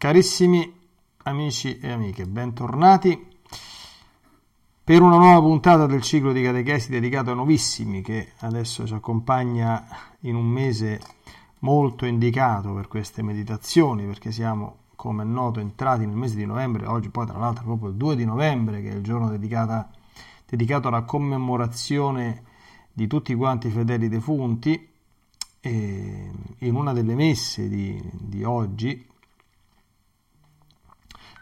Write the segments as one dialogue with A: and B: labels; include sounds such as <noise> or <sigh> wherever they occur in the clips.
A: Carissimi amici e amiche, bentornati per una nuova puntata del ciclo di catechesi dedicato ai nuovissimi che adesso ci accompagna in un mese molto indicato per queste meditazioni perché siamo come è noto entrati nel mese di novembre oggi poi tra l'altro proprio il 2 di novembre che è il giorno dedicata, dedicato alla commemorazione di tutti quanti i fedeli defunti e in una delle messe di, di oggi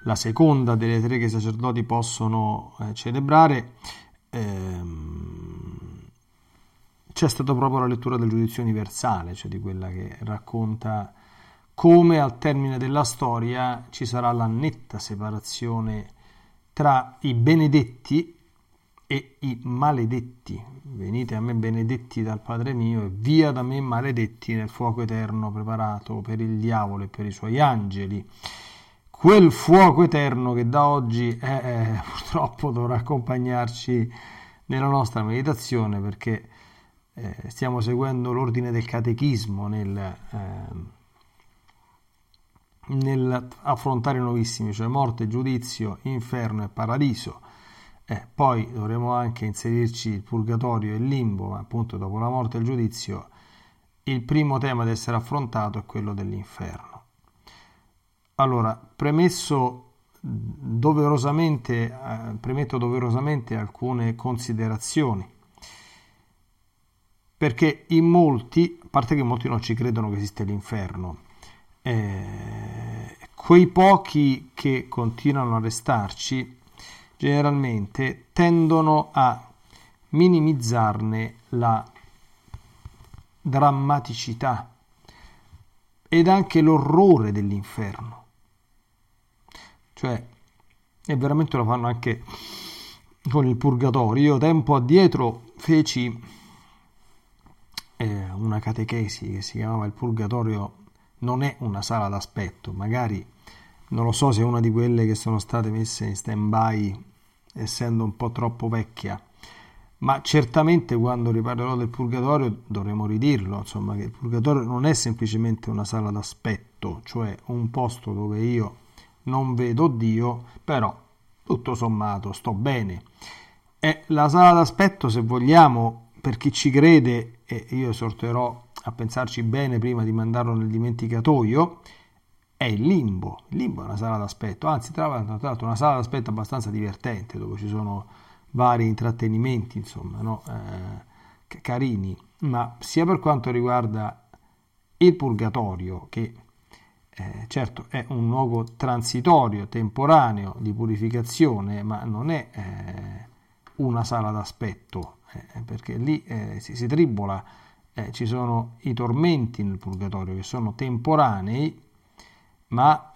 A: la seconda delle tre che i sacerdoti possono eh, celebrare ehm, c'è stata proprio la lettura del giudizio universale, cioè di quella che racconta come al termine della storia ci sarà la netta separazione tra i benedetti e i maledetti. Venite a me benedetti dal Padre mio e via da me maledetti nel fuoco eterno preparato per il diavolo e per i suoi angeli. Quel fuoco eterno che da oggi è, purtroppo dovrà accompagnarci nella nostra meditazione perché eh, stiamo seguendo l'ordine del catechismo nel, eh, nel affrontare i nuovissimi, cioè morte, giudizio, inferno e paradiso. Eh, poi dovremo anche inserirci il purgatorio e il limbo, ma appunto dopo la morte e il giudizio il primo tema da essere affrontato è quello dell'inferno. Allora, premesso doverosamente, eh, premetto doverosamente alcune considerazioni perché in molti, a parte che molti non ci credono che esiste l'inferno, eh, quei pochi che continuano a restarci generalmente tendono a minimizzarne la drammaticità ed anche l'orrore dell'inferno. Cioè, e veramente lo fanno anche con il purgatorio. Io tempo addietro feci eh, una catechesi che si chiamava Il Purgatorio non è una sala d'aspetto, magari non lo so se è una di quelle che sono state messe in stand by essendo un po' troppo vecchia, ma certamente quando riparlerò del purgatorio dovremo ridirlo, insomma che il purgatorio non è semplicemente una sala d'aspetto, cioè un posto dove io non vedo Dio, però tutto sommato sto bene. È la sala d'aspetto, se vogliamo, per chi ci crede, e io esorterò a pensarci bene prima di mandarlo nel dimenticatoio, è il limbo. Il limbo è una sala d'aspetto, anzi tra l'altro una sala d'aspetto abbastanza divertente, dove ci sono vari intrattenimenti, insomma, no? eh, carini, ma sia per quanto riguarda il purgatorio, che eh, certo è un luogo transitorio, temporaneo di purificazione, ma non è eh, una sala d'aspetto, eh, perché lì eh, si, si, tribola, eh, ci sono i tormenti nel purgatorio che sono temporanei, ma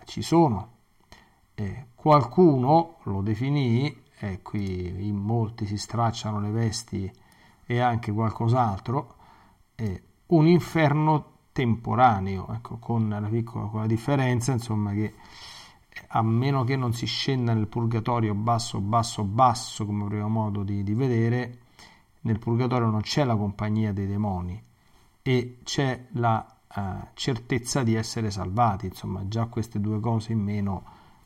A: eh, ci sono. qualcuno lo definì, e qui in molti si stracciano le vesti e anche qualcos'altro, un inferno temporaneo, ecco, con la piccola con la differenza insomma che a meno che non si scenda nel purgatorio basso, basso, basso, come avremo modo di, di vedere, nel purgatorio non c'è la compagnia dei demoni e c'è la uh, certezza di essere salvati. Insomma, già queste due cose in meno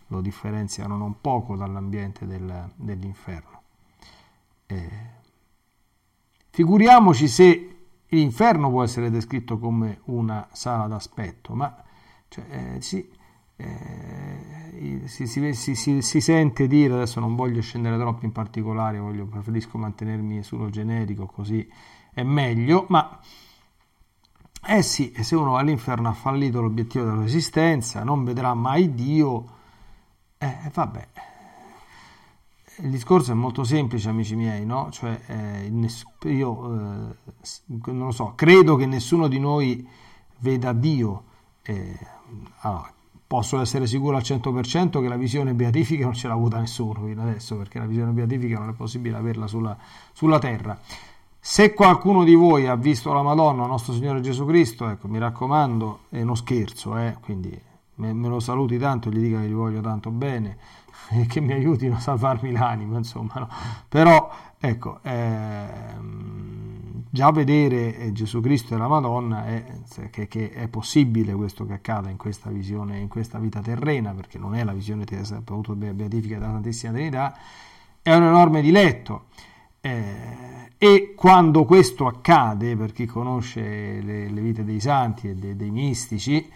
A: lo differenziano non poco dall'ambiente del, dell'inferno. Eh, figuriamoci se l'inferno può essere descritto come una sala d'aspetto, ma Cioè, eh, sì, eh, si, si, si, si, sente dire, adesso non voglio scendere troppo in particolare, voglio, preferisco mantenermi sullo generico così è meglio, ma eh sì, se uno all'inferno ha fallito l'obiettivo della resistenza, non vedrà mai Dio, eh, vabbè. Il discorso è molto semplice, amici miei, no? Cioè, eh, io eh, non lo so, credo che nessuno di noi veda Dio. Eh, allora, posso essere sicuro al 100% che la visione beatifica non ce l'ha avuta nessuno fino adesso, perché la visione beatifica non è possibile averla sulla, sulla terra. Se qualcuno di voi ha visto la Madonna, nostro Signore Gesù Cristo, ecco, mi raccomando, è uno scherzo, eh, quindi me, me, lo saluti tanto e gli dica che gli voglio tanto bene <laughs> e che mi aiutino a salvarmi l'anima, insomma. No? Però, ecco, ehm, già vedere eh, Gesù Cristo e la Madonna è, che, che, è possibile questo che accada in questa visione, in questa vita terrena, perché non è la visione beatifica della Santissima Trinità, è un enorme diletto. Eh, e quando questo accade, per chi conosce le, le vite dei santi e dei, dei mistici,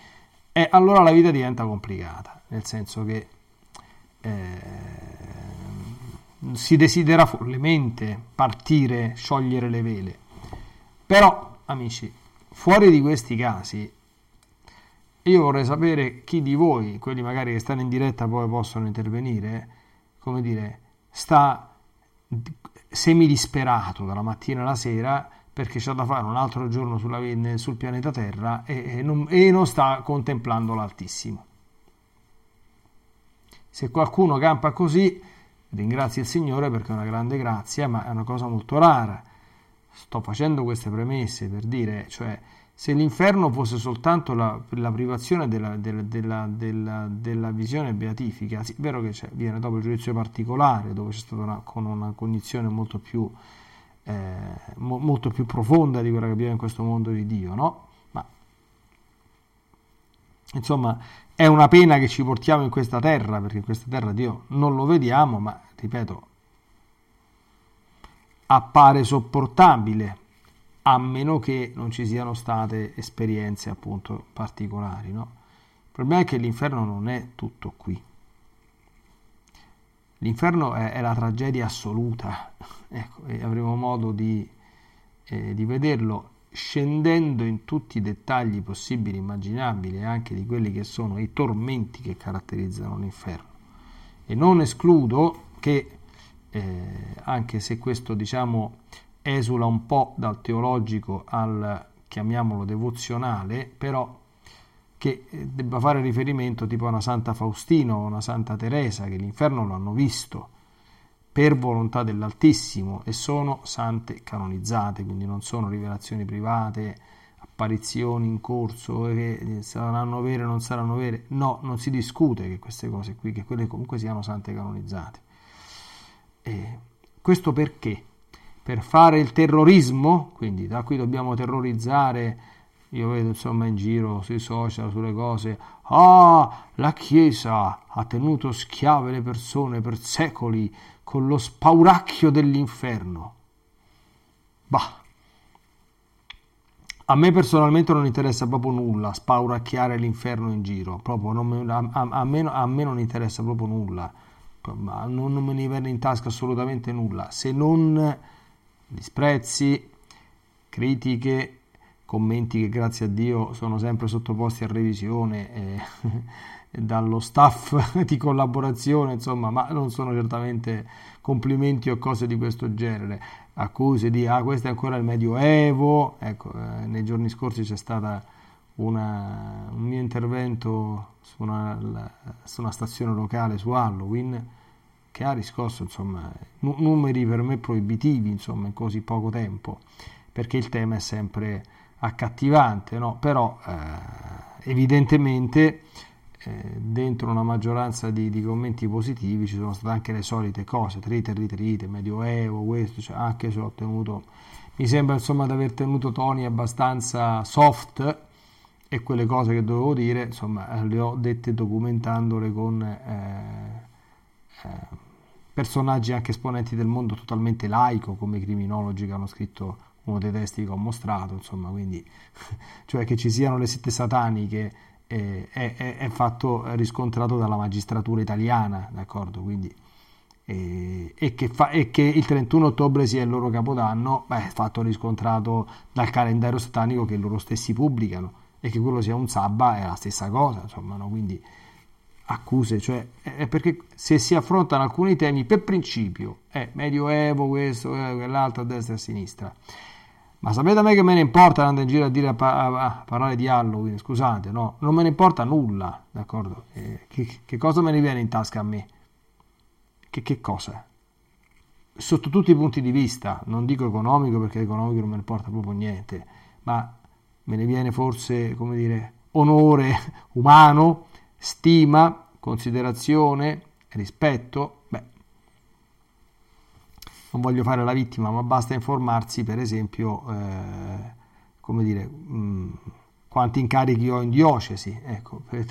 A: eh, allora la vita diventa complicata, nel senso che eh, si desidera follemente partire, sciogliere le vele. Però, amici, fuori di questi casi, io vorrei sapere chi di voi, quelli magari che stanno in diretta poi possono intervenire, come dire, sta semidisperato dalla mattina alla sera perché c'è da fare un altro giorno sulla, sul pianeta Terra e, e, non, e non sta contemplando l'Altissimo. Se qualcuno campa così, ringrazia il Signore perché è una grande grazia, ma è una cosa molto rara. Sto facendo queste premesse per dire, cioè, se l'inferno fosse soltanto la, la privazione della, della, della, della, visione beatifica, sì, è vero che viene dopo il giudizio particolare, dove c'è stata una, con una cognizione molto più, eh, mo, molto più profonda di quella che abbiamo in questo mondo di Dio, no? Ma insomma, è una pena che ci portiamo in questa terra, perché in questa terra Dio non lo vediamo, ma ripeto, appare sopportabile a meno che non ci siano state esperienze appunto particolari. No? Il problema è che l'inferno non è tutto qui. L'inferno è, è la tragedia assoluta, <laughs> ecco, e avremo modo di, eh, di vederlo scendendo in tutti i dettagli possibili, immaginabili, anche di quelli che sono i tormenti che caratterizzano l'inferno. E non escludo che, eh, anche se questo diciamo esula un po' dal teologico al, chiamiamolo, devozionale, però che eh, debba fare riferimento tipo a una Santa Faustina o una Santa Teresa che l'inferno lo hanno visto per volontà dell'Altissimo e sono sante canonizzate, quindi non sono rivelazioni private, apparizioni in corso che saranno vere o non saranno vere. No, non si discute che queste cose qui, che quelle comunque siano sante canonizzate. E questo perché? per fare il terrorismo, quindi da qui dobbiamo terrorizzare, io vedo insomma in giro sui social, sulle cose, ah, la Chiesa ha tenuto schiave le persone per secoli con lo spauracchio dell'inferno. Bah, a me personalmente non interessa proprio nulla spauracchiare l'inferno in giro, proprio non, a, a, me, a, me, non interessa proprio nulla, non, non me ne viene in tasca assolutamente nulla, se non disprezzi, critiche, commenti che grazie a Dio sono sempre sottoposti a revisione eh, <laughs> dallo staff di collaborazione, insomma, ma non sono certamente complimenti o cose di questo genere. Accuse di ah, questo è ancora il Medioevo. Ecco, eh, nei giorni scorsi c'è stato un mio intervento su una, su una stazione locale su Halloween che ha riscosso insomma, numeri per me proibitivi insomma, in così poco tempo, perché il tema è sempre accattivante, no? però eh, evidentemente eh, dentro una maggioranza di, di, commenti positivi ci sono state anche le solite cose, trite, ritrite, medioevo, questo, cioè anche se ho tenuto, mi sembra insomma di aver tenuto toni abbastanza soft e quelle cose che dovevo dire, insomma, le ho dette documentandole con... Eh, eh, personaggi anche esponenti del mondo totalmente laico come i criminologi che hanno scritto uno dei testi che ho mostrato, insomma, quindi <laughs> cioè che ci siano le sette sataniche è, è, è, fatto riscontrato dalla magistratura italiana, d'accordo? Quindi, e, e, che fa, e, che il 31 ottobre sia il loro capodanno, beh, è fatto riscontrato dal calendario satanico che loro stessi pubblicano e che quello sia un sabba è la stessa cosa, insomma, no? quindi accuse, cioè è perché se si affrontano alcuni temi per principio, è medioevo questo, eh, quell'altro, a destra e a sinistra, ma sapete a me che me ne importa andare in giro a, dire, a, a, a parlare di Halloween? Scusate, no, non me ne importa nulla, d'accordo? Eh, che, che, cosa me ne viene in tasca a me? Che, che cosa? Sotto tutti i punti di vista, non dico economico perché economico non me ne importa proprio niente, ma me ne viene forse, come dire, onore <laughs> umano, stima, considerazione, rispetto, non voglio fare la vittima, ma basta informarsi, per esempio, eh, come dire, mh, quanti incarichi ho in diocesi, ecco, <laughs> per,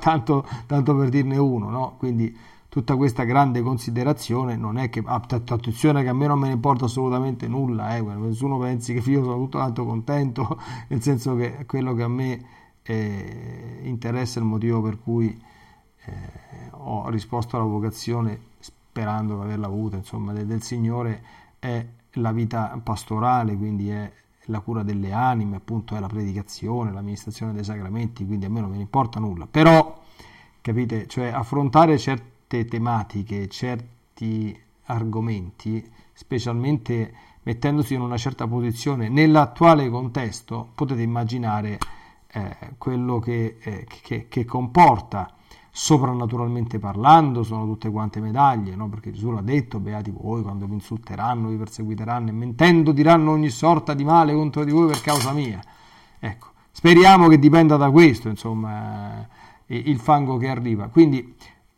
A: tanto, tanto, per dirne uno, no? Quindi tutta questa grande considerazione non è che, attenzione che a me non me ne importa assolutamente nulla, eh, nessuno pensi che io sono tutto tanto contento, <laughs> nel senso che quello che a me eh, interessa è il motivo per cui eh, ho risposto alla vocazione sperando di averla avuta, insomma, del, del Signore è la vita pastorale, quindi è la cura delle anime, appunto è la predicazione, l'amministrazione dei sacramenti, quindi a me non me ne importa nulla. Però, capite, cioè affrontare certe tematiche, certi argomenti, specialmente mettendosi in una certa posizione nell'attuale contesto, potete immaginare eh, quello che, eh, che, che comporta soprannaturalmente parlando, sono tutte quante medaglie, no? perché Gesù l'ha detto, beati voi quando vi insulteranno, vi perseguiteranno e mentendo diranno ogni sorta di male contro di voi per causa mia. Ecco, speriamo che dipenda da questo, insomma, eh, il fango che arriva. Quindi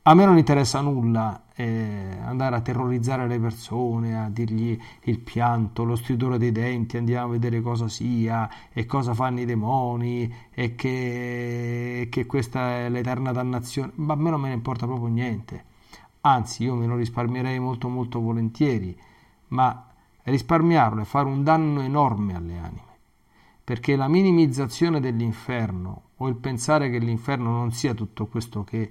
A: a me non interessa nulla eh, andare a terrorizzare le persone, a dirgli il pianto, lo stridore dei denti, andiamo a vedere cosa sia e cosa fanno i demoni e che, che questa è l'eterna dannazione. Ma a me non me ne importa proprio niente. Anzi, io me lo risparmierei molto molto volentieri, ma risparmiarlo è fare un danno enorme alle anime perché la minimizzazione dell'inferno o il pensare che l'inferno non sia tutto questo che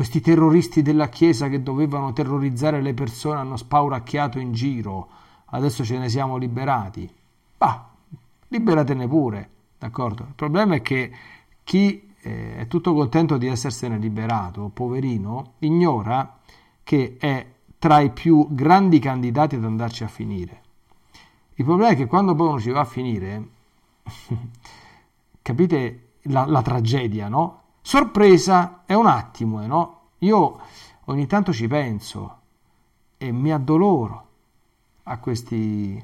A: questi terroristi della Chiesa che dovevano terrorizzare le persone hanno spauracchiato in giro, adesso ce ne siamo liberati. Bah, liberatene pure, d'accordo? Il problema è che chi eh, è tutto contento di essersene liberato, poverino, ignora che è tra i più grandi candidati ad andarci a finire. Il problema è che quando poi uno ci va a finire, <laughs> capite la, la tragedia, no? Sorpresa è un attimo, eh, no? Io ogni tanto ci penso e mi addoloro a questi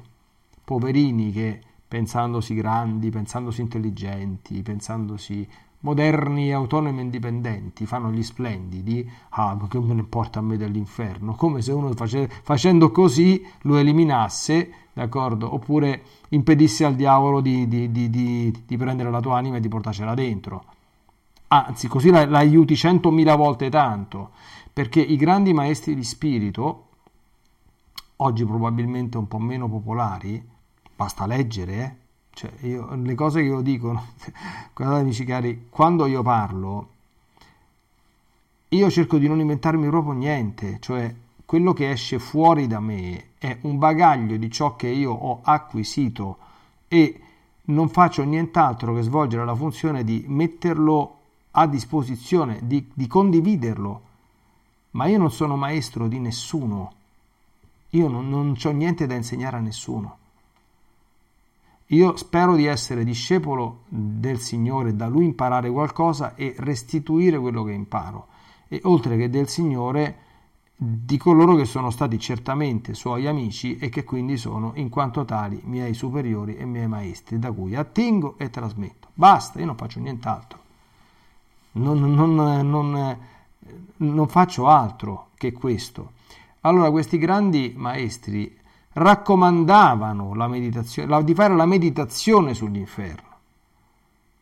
A: poverini che pensandosi grandi, pensandosi intelligenti, pensandosi moderni, autonomi e indipendenti, fanno gli splendidi, ah, ma che me ne importa a me dell'inferno, come se uno face, facendo così lo eliminasse, d'accordo, oppure impedisse al diavolo di, di, di, di prendere la tua anima e di portarcela dentro anzi così la, la aiuti centomila volte tanto, perché i grandi maestri di spirito, oggi probabilmente un po' meno popolari, basta leggere, eh? cioè io, le cose che io dico, <laughs> guardate amici cari, quando io parlo, io cerco di non inventarmi proprio niente, cioè quello che esce fuori da me è un bagaglio di ciò che io ho acquisito e non faccio nient'altro che svolgere la funzione di metterlo a disposizione, di, di condividerlo. Ma io non sono maestro di nessuno. Io non, non ho niente da insegnare a nessuno. Io spero di essere discepolo del Signore, da Lui imparare qualcosa e restituire quello che imparo. E oltre che del Signore, di coloro che sono stati certamente Suoi amici e che quindi sono, in quanto tali, miei superiori e miei maestri, da cui attingo e trasmetto. Basta, io non faccio nient'altro non, non, non, non faccio altro che questo. Allora questi grandi maestri raccomandavano la meditazione, la, di fare la meditazione sull'inferno.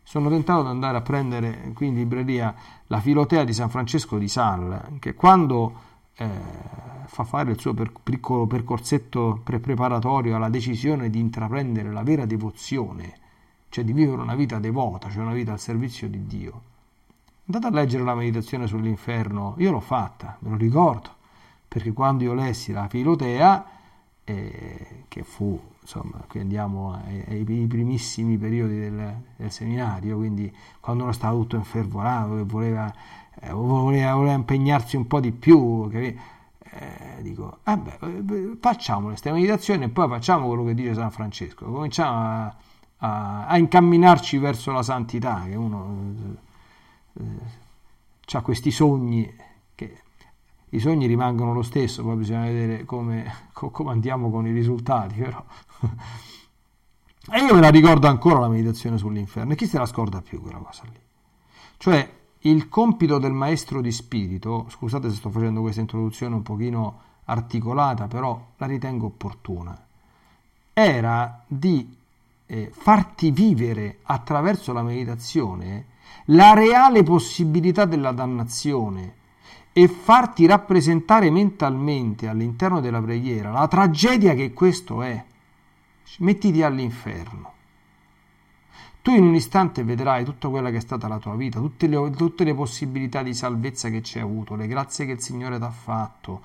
A: Sono tentato di andare a prendere qui in libreria la Filotea di San Francesco di Sal, che quando eh, fa fare il suo per, piccolo percorsetto pre- preparatorio alla decisione di intraprendere la vera devozione, cioè di vivere una vita devota, cioè una vita al servizio di Dio, Andate a leggere la meditazione sull'inferno, io l'ho fatta, me lo ricordo, perché quando io lessi la Filotea, eh, che fu, insomma, qui andiamo ai, ai primissimi periodi del, del, seminario, quindi quando uno stava tutto infervorato, che voleva, eh, voleva, voleva, impegnarsi un po' di più, eh, dico, ah beh, facciamo queste meditazioni e poi facciamo quello che dice San Francesco, cominciamo a, a, a incamminarci verso la santità, che uno eh, ha questi sogni che i sogni rimangono lo stesso, poi bisogna vedere come, come andiamo con i risultati, però. e io me la ricordo ancora la meditazione sull'inferno, e chi se la scorda più quella cosa lì? Cioè, il compito del maestro di spirito, scusate se sto facendo questa introduzione un pochino articolata, però la ritengo opportuna, era di eh, farti vivere attraverso la meditazione la reale possibilità della dannazione e farti rappresentare mentalmente all'interno della preghiera la tragedia che questo è. Mettiti all'inferno. Tu in un istante vedrai tutta quella che è stata la tua vita, tutte le, tutte le possibilità di salvezza che ci hai avuto, le grazie che il Signore ti ha fatto,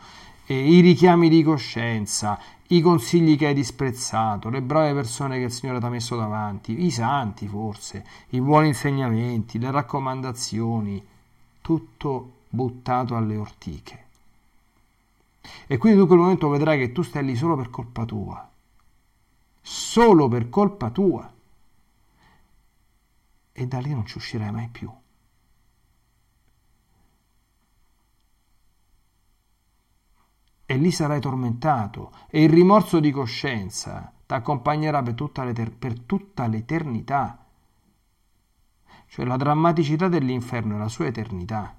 A: i richiami di coscienza, i consigli che hai disprezzato, le brave persone che il Signore ti ha messo davanti, i santi forse, i buoni insegnamenti, le raccomandazioni, tutto buttato alle ortiche. E quindi tu in quel momento vedrai che tu stai lì solo per colpa tua, solo per colpa tua, e da lì non ci uscirai mai più. E lì sarai tormentato e il rimorso di coscienza ti accompagnerà per tutta, per tutta l'eternità. Cioè la drammaticità dell'inferno è la sua eternità.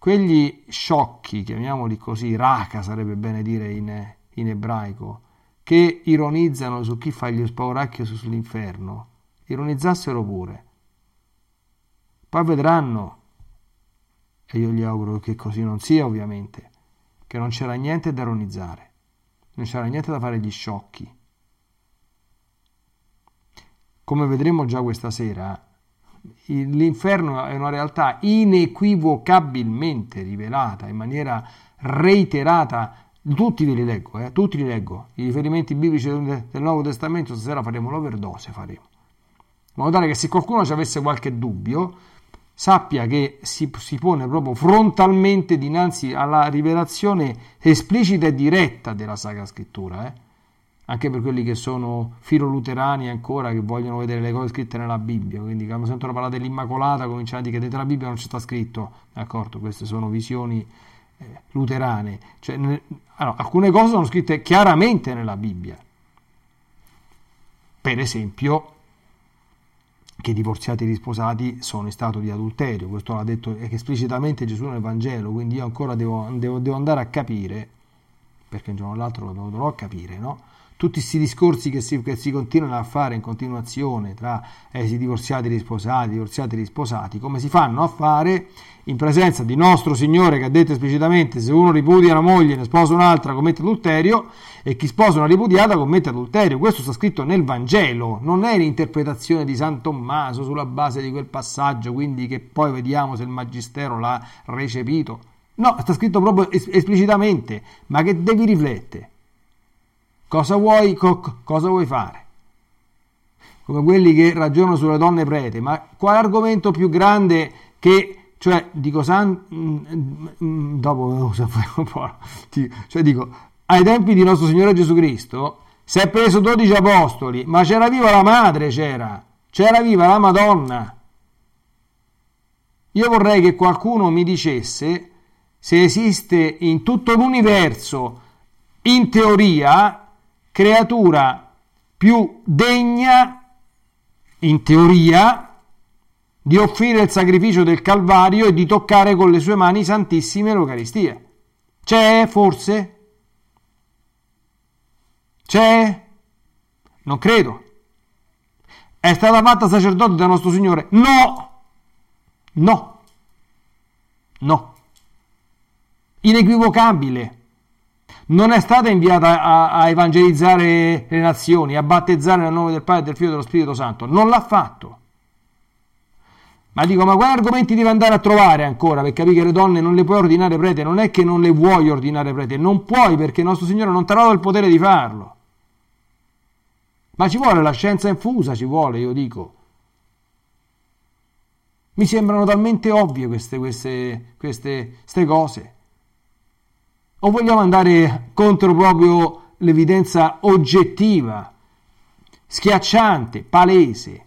A: Quegli sciocchi, chiamiamoli così, raka sarebbe bene dire in, in ebraico, che ironizzano su chi fa gli spauracchi sull'inferno, ironizzassero pure. Poi vedranno e io gli auguro che così non sia ovviamente, che non c'era niente da ironizzare, non c'era niente da fare gli sciocchi. Come vedremo già questa sera, l'inferno è una realtà inequivocabilmente rivelata in maniera reiterata. Tutti ve li leggo, eh, tutti li leggo. I riferimenti biblici del, Nuovo Testamento, stasera faremo l'overdose, faremo. In modo tale che se qualcuno ci avesse qualche dubbio, sappia che si, si, pone proprio frontalmente dinanzi alla rivelazione esplicita e diretta della Sacra Scrittura, eh? anche per quelli che sono filoluterani ancora, che vogliono vedere le cose scritte nella Bibbia, quindi quando sentono parlare dell'Immacolata cominciano a dire che dentro la Bibbia non c'è sta scritto, d'accordo? Queste sono visioni eh, luterane, cioè, ne, allora, alcune cose sono scritte chiaramente nella Bibbia, per esempio che divorziati e risposati sono in stato di adulterio, questo l'ha detto esplicitamente Gesù nel Vangelo, quindi io ancora devo, devo, devo andare a capire, perché un giorno o l'altro lo dovrò capire, no? Tutti questi discorsi che si, che si, continuano a fare in continuazione tra eh, divorziati e risposati, divorziati e risposati, come si fanno a fare in presenza di nostro Signore che ha detto esplicitamente se uno ripudia una moglie e ne sposa un'altra commette adulterio e chi sposa una ripudiata commette adulterio. Questo sta scritto nel Vangelo, non è l'interpretazione di San Tommaso sulla base di quel passaggio, quindi che poi vediamo se il Magistero l'ha recepito. No, sta scritto proprio esplicitamente, ma che devi riflettere. Cosa vuoi, co- cosa vuoi fare? Come quelli che ragionano sulle donne prete, ma quale argomento più grande che, cioè, dico, san, mm, mm, dopo <laughs> un po', cioè dico, ai tempi di nostro Signore Gesù Cristo si è preso 12 apostoli, ma c'era viva la madre, c'era, c'era viva la Madonna. Io vorrei che qualcuno mi dicesse se esiste in tutto l'universo, in teoria, creatura più degna, in teoria, di offrire il sacrificio del Calvario e di toccare con le sue mani santissime l'Eucaristia. C'è forse? C'è? Non credo. È stata fatta sacerdote da nostro Signore? No! No! No! Inequivocabile non è stata inviata a, a, evangelizzare le nazioni, a battezzare nel nome del Padre, del Figlio e dello Spirito Santo. Non l'ha fatto. Ma dico, ma quali argomenti devi andare a trovare ancora per capire che le donne non le puoi ordinare prete? Non è che non le vuoi ordinare prete, non puoi perché il nostro Signore non ti ha dato il potere di farlo. Ma ci vuole la scienza infusa, ci vuole, io dico. Mi sembrano talmente ovvie queste, queste, queste, queste cose. O vogliamo andare contro proprio l'evidenza oggettiva, schiacciante, palese?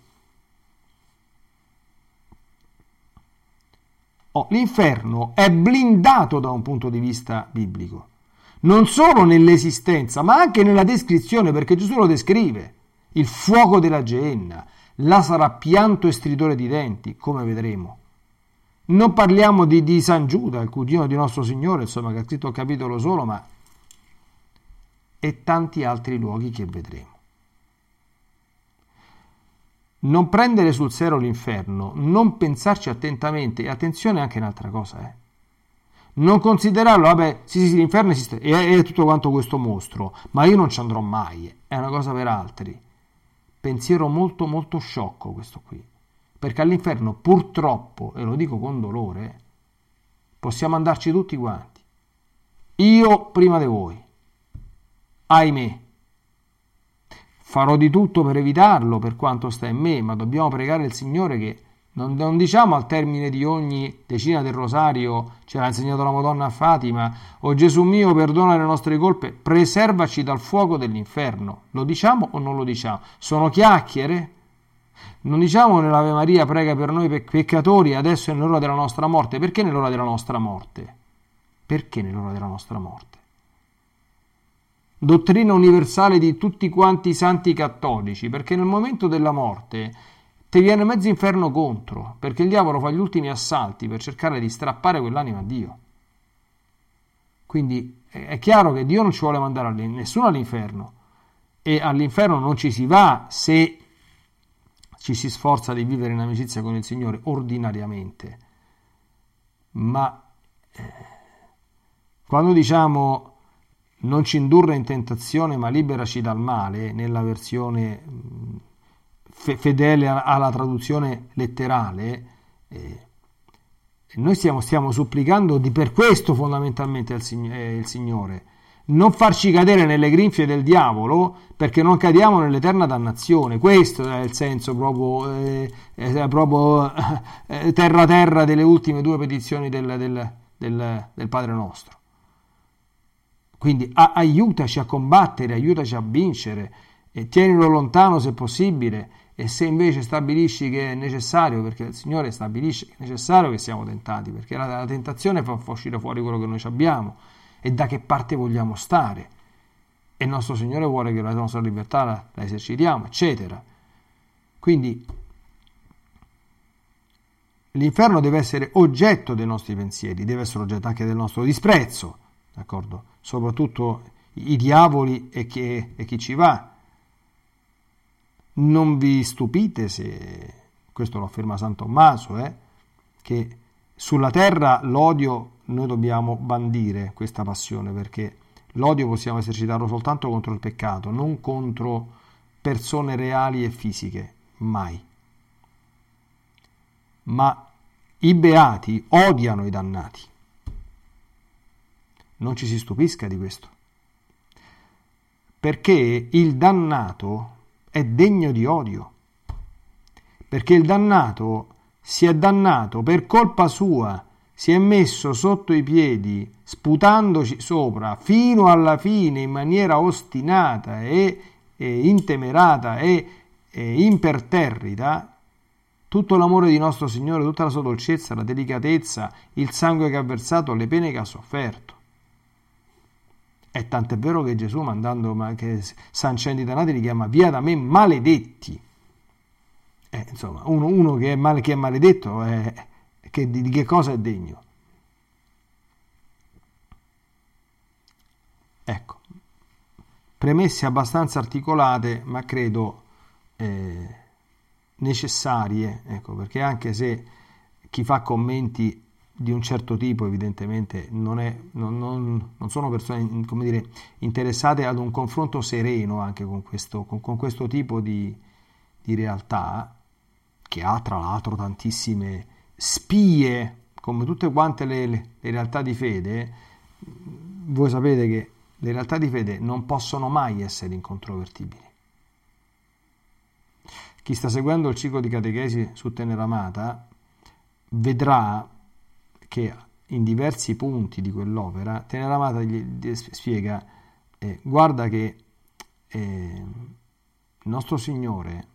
A: Oh, l'inferno è blindato da un punto di vista biblico, non solo nell'esistenza, ma anche nella descrizione, perché Gesù lo descrive. Il fuoco della Geenna, là sarà pianto e stridore di denti, come vedremo. Non parliamo di, di San Giuda, il cugino di nostro Signore, insomma, che ha scritto il capitolo solo, ma e tanti altri luoghi che vedremo. Non prendere sul serio l'inferno, non pensarci attentamente, e attenzione anche un'altra cosa, eh. Non considerarlo, vabbè, sì, sì, l'inferno esiste, è, è tutto quanto questo mostro, ma io non ci andrò mai, è una cosa per altri. Pensiero molto, molto sciocco questo qui perché all'inferno purtroppo, e lo dico con dolore, possiamo andarci tutti quanti. Io prima di voi. Ahimè. Farò di tutto per evitarlo per quanto sta in me, ma dobbiamo pregare il Signore che non, non diciamo al termine di ogni decina del rosario, ce l'ha insegnato la Madonna a Fatima, o Gesù mio perdona le nostre colpe, preservaci dal fuoco dell'inferno. Lo diciamo o non lo diciamo? Sono chiacchiere? Non diciamo nell'Ave Maria prega per noi peccatori adesso è nell'ora della nostra morte. Perché nell'ora della nostra morte? Perché nell'ora della nostra morte? Dottrina universale di tutti quanti i santi cattolici, perché nel momento della morte ti viene mezzo inferno contro, perché il diavolo fa gli ultimi assalti per cercare di strappare quell'anima a Dio. Quindi è chiaro che Dio non ci vuole mandare nessuno all'inferno e all'inferno non ci si va se ci si sforza di vivere in amicizia con il Signore ordinariamente, ma eh, quando diciamo non ci indurre in tentazione ma liberaci dal male, nella versione fe- fedele alla traduzione letterale, eh, noi stiamo, stiamo supplicando di per questo fondamentalmente il, eh, il Signore non farci cadere nelle grinfie del diavolo perché non cadiamo nell'eterna dannazione. Questo è il senso proprio, eh, è proprio eh, terra terra delle ultime due petizioni del, del, del, del Padre nostro. Quindi a, aiutaci a combattere, aiutaci a vincere, e tienilo lontano se possibile. E se invece stabilisci che è necessario, perché il Signore stabilisce che è necessario che siamo tentati, perché la, la tentazione fa uscire fuori quello che noi abbiamo e da che parte vogliamo stare. E il nostro Signore vuole che la nostra libertà la, la esercitiamo, eccetera. Quindi l'inferno deve essere oggetto dei nostri pensieri, deve essere oggetto anche del nostro disprezzo, d'accordo? Soprattutto i diavoli e chi, e chi ci va. Non vi stupite se, questo lo afferma San Tommaso, eh, che sulla terra l'odio noi dobbiamo bandire questa passione perché l'odio possiamo esercitarlo soltanto contro il peccato, non contro persone reali e fisiche, mai. Ma i beati odiano i dannati. Non ci si stupisca di questo. Perché il dannato è degno di odio. Perché il dannato si è dannato per colpa sua si è messo sotto i piedi, sputandoci sopra, fino alla fine in maniera ostinata e, e intemerata e, e imperterrita, tutto l'amore di nostro Signore, tutta la sua dolcezza, la delicatezza, il sangue che ha versato, le pene che ha sofferto. E tant'è vero che Gesù, mandando che i danati, li chiama via da me maledetti. Eh, insomma, uno, uno che, è male, che, è maledetto è, che, di, che cosa è degno. Ecco, premesse abbastanza articolate, ma credo eh, necessarie, ecco, perché anche se chi fa commenti di un certo tipo evidentemente non, è, non, non, non sono persone dire, interessate ad un confronto sereno anche con questo, con, con questo tipo di, di realtà, che ha tra l'altro tantissime spie, come tutte quante le, le, le realtà di fede, voi sapete che le realtà di fede non possono mai essere incontrovertibili. Chi sta seguendo il ciclo di catechesi su Teneramata vedrà che in diversi punti di quell'opera Teneramata gli spiega eh, guarda che eh, nostro Signore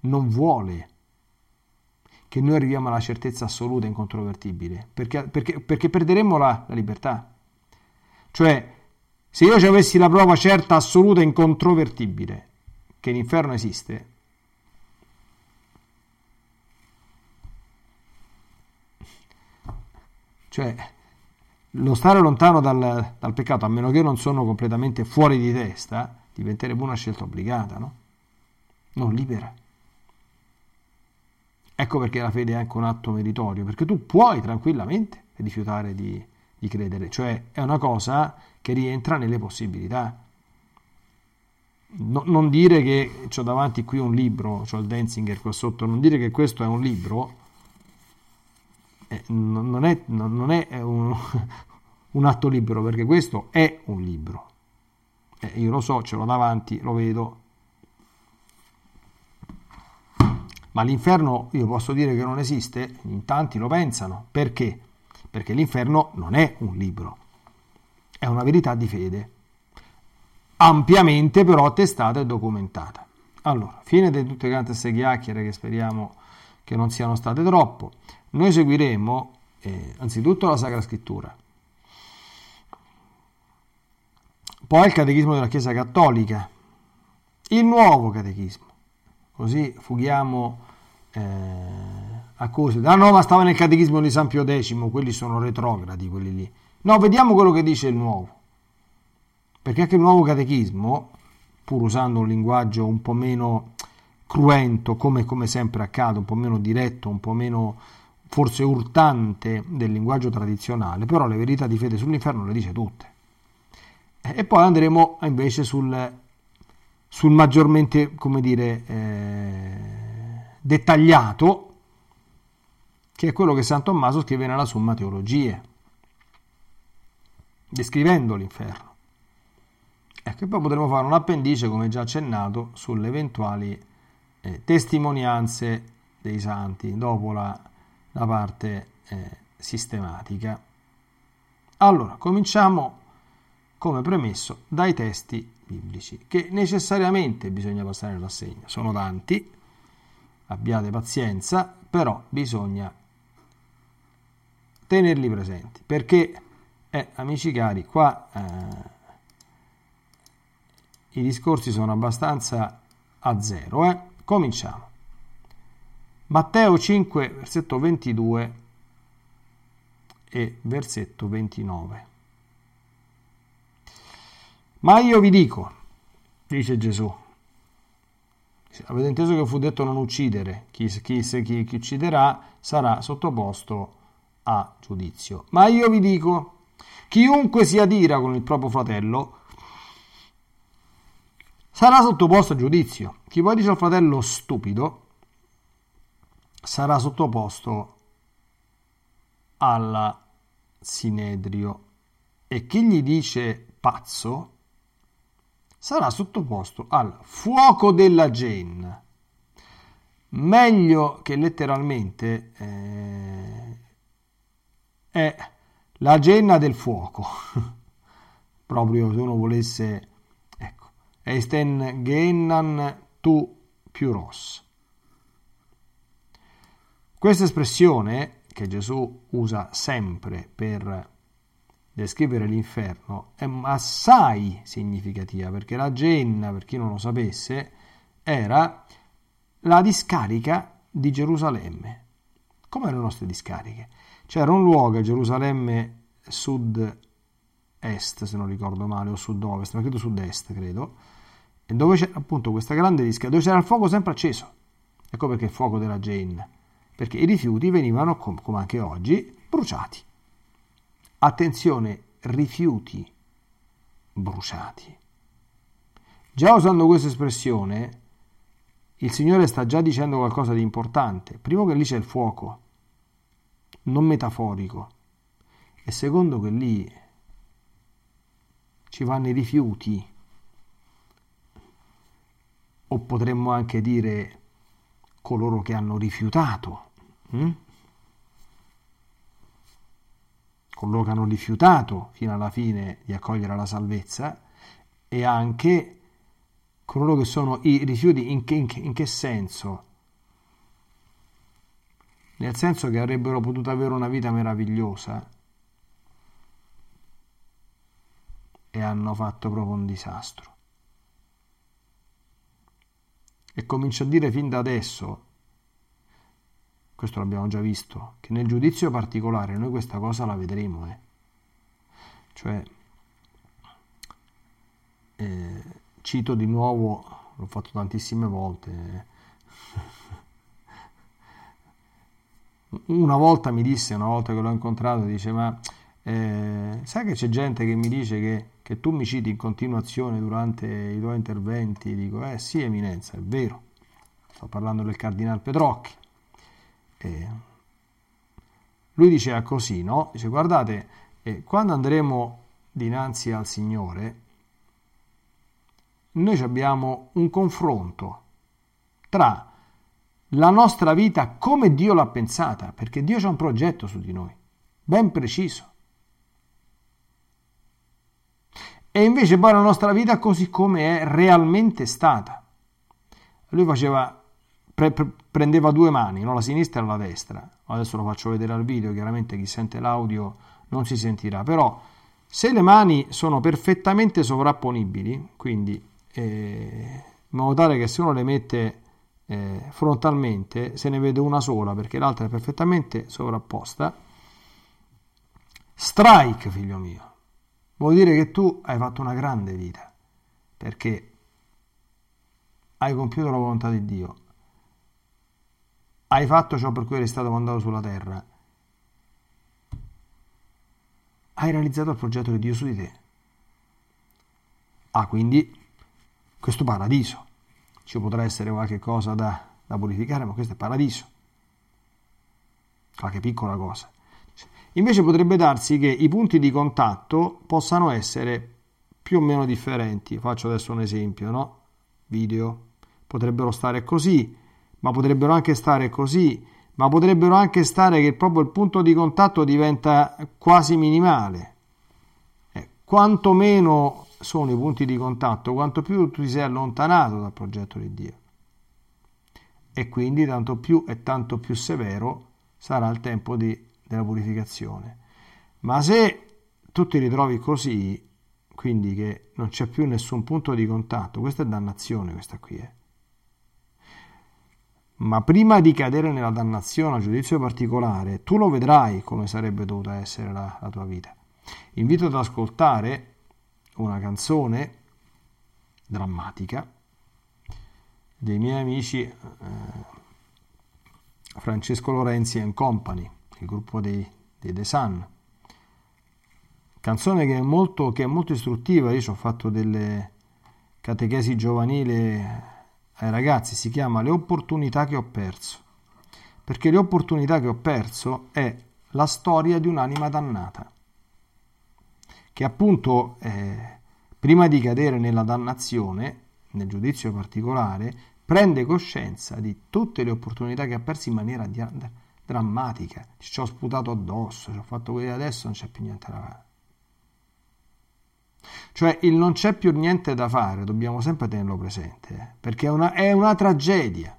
A: non vuole che noi arriviamo alla certezza assoluta e incontrovertibile, perché, perché, perché perderemmo la, la libertà. Cioè, se io ci avessi la prova certa, assoluta e incontrovertibile che l'inferno esiste, cioè lo stare lontano dal, dal, peccato, a meno che non sono completamente fuori di testa, diventerebbe una scelta obbligata, no? Non libera. Ecco perché la fede è anche un atto meritorio, perché tu puoi tranquillamente rifiutare di, di credere, cioè è una cosa che rientra nelle possibilità. No, non dire che ho davanti qui un libro, ho il Denzinger qua sotto, non dire che questo è un libro, eh, non è, non è un, <laughs> un, atto libero, perché questo è un libro. Eh, io lo so, ce l'ho davanti, lo vedo. Ma l'inferno io posso dire che non esiste? In tanti lo pensano. Perché? Perché l'inferno non è un libro, è una verità di fede, ampiamente però attestata e documentata. Allora, fine di tutte queste chiacchiere che speriamo che non siano state troppo, noi seguiremo eh, anzitutto la Sacra Scrittura, poi il Catechismo della Chiesa Cattolica, il nuovo Catechismo, così fughiamo eh, accuse. Ah no, ma stava nel Catechismo di San Pio X, quelli sono retrogradi, quelli lì. No, vediamo quello che dice il nuovo. Perché anche il nuovo Catechismo, pur usando un linguaggio un po' meno cruento, come, come sempre accade, un po' meno diretto, un po' meno forse urtante del linguaggio tradizionale, però le verità di fede sull'inferno le dice tutte. E poi andremo invece sul, sul maggiormente, come dire, eh, dettagliato, che è quello che San Tommaso scrive nella Summa Teologie, descrivendo l'inferno. Ecco, e poi potremo fare un appendice, come già accennato, sulle eventuali eh, testimonianze dei santi dopo la, la parte eh, sistematica. Allora, cominciamo come premesso dai testi biblici, che necessariamente bisogna passare in rassegna. Sono tanti, abbiate pazienza, però bisogna tenerli presenti perché eh, amici cari qua eh, i discorsi sono abbastanza a zero eh. cominciamo Matteo 5 versetto 22 e versetto 29 ma io vi dico dice Gesù avete inteso che fu detto non uccidere chi, chi, chi, chi ucciderà sarà sottoposto a giudizio. Ma io vi dico, chiunque si adira con il proprio fratello sarà sottoposto a giudizio. Chi poi dice al fratello stupido sarà sottoposto al sinedrio e chi gli dice pazzo sarà sottoposto al fuoco della genna. Meglio che letteralmente eh, è la genna del fuoco. <laughs> Proprio se uno volesse, ecco, Eisten gennan tu piuros. Questa espressione che Gesù usa sempre per descrivere l'inferno è assai significativa perché la genna, per chi non lo sapesse, era la discarica di Gerusalemme. Come le nostre discariche? C'era un luogo a Gerusalemme sud-est, se non ricordo male, o sud-ovest, ma credo sud-est, credo, e dove c'era appunto questa grande disca, dove c'era il fuoco sempre acceso. Ecco perché il fuoco della Jane, perché i rifiuti venivano, come anche oggi, bruciati. Attenzione, rifiuti bruciati. Già usando questa espressione, il Signore sta già dicendo qualcosa di importante. Primo che lì c'è il fuoco, non metaforico, e secondo che lì ci vanno i rifiuti, o potremmo anche dire coloro che hanno rifiutato. Hm? Coloro che hanno rifiutato fino alla fine di accogliere la salvezza e anche coloro che sono i rifiuti in che, in che, in che senso? Nel senso che avrebbero potuto avere una vita meravigliosa e hanno fatto proprio un disastro. E comincio a dire fin da adesso questo l'abbiamo già visto, che nel giudizio particolare noi questa cosa la vedremo. Eh. Cioè, eh, cito di nuovo, l'ho fatto tantissime volte, eh. una volta mi disse, una volta che l'ho incontrato, dice ma eh, sai che c'è gente che mi dice che, che, tu mi citi in continuazione durante i tuoi interventi? Dico, eh sì eminenza, è vero, sto parlando del cardinal Petrocchi eh, lui diceva così, no? Dice, guardate, eh, quando andremo dinanzi al Signore, noi abbiamo un confronto tra la nostra vita come Dio l'ha pensata, perché Dio c'ha un progetto su di noi, ben preciso. E invece poi la nostra vita così come è realmente stata. Lui faceva pre- pre- prendeva due mani, no? la sinistra e la destra. Adesso lo faccio vedere al video, chiaramente chi sente l'audio non si sentirà, però se le mani sono perfettamente sovrapponibili, quindi eh, in modo tale che se uno le mette eh, frontalmente se ne vede una sola perché l'altra è perfettamente sovrapposta, strike figlio mio, vuol dire che tu hai fatto una grande vita perché hai compiuto la volontà di Dio hai fatto ciò per cui eri stato mandato sulla terra. Hai realizzato il progetto di Dio su di te. Ah, quindi questo paradiso. Ci potrà essere qualche cosa da, da purificare, ma questo è paradiso. Qualche piccola cosa. Invece potrebbe darsi che i punti di contatto possano essere più o meno differenti. Faccio adesso un esempio, no? Video. Potrebbero stare così, ma potrebbero anche stare così, ma potrebbero anche stare che proprio il punto di contatto diventa quasi minimale. Eh, quanto meno sono i punti di contatto, quanto più tu ti sei allontanato dal progetto di Dio. E quindi tanto più e tanto più severo sarà il tempo di, della purificazione. Ma se tu ti ritrovi così, quindi che non c'è più nessun punto di contatto, questa è dannazione, questa qui è. Eh ma prima di cadere nella dannazione a giudizio particolare, tu lo vedrai come sarebbe dovuta essere la, la tua vita. Invito ad ascoltare una canzone drammatica dei miei amici eh, Francesco Lorenzi and Company, il gruppo dei, dei The Sun. Canzone che è, molto, che è molto istruttiva, io ci ho fatto delle catechesi giovanili ai ragazzi si chiama Le opportunità che ho perso. Perché le opportunità che ho perso è la storia di un'anima dannata, che appunto eh, prima di cadere nella dannazione, nel giudizio particolare, prende coscienza di tutte le opportunità che ha perso in maniera di, drammatica. Ci ho sputato addosso, ci ho fatto vedere adesso, non c'è più niente da fare. Cioè il non c'è più niente da fare, dobbiamo sempre tenerlo presente, eh, perché è una, è una tragedia.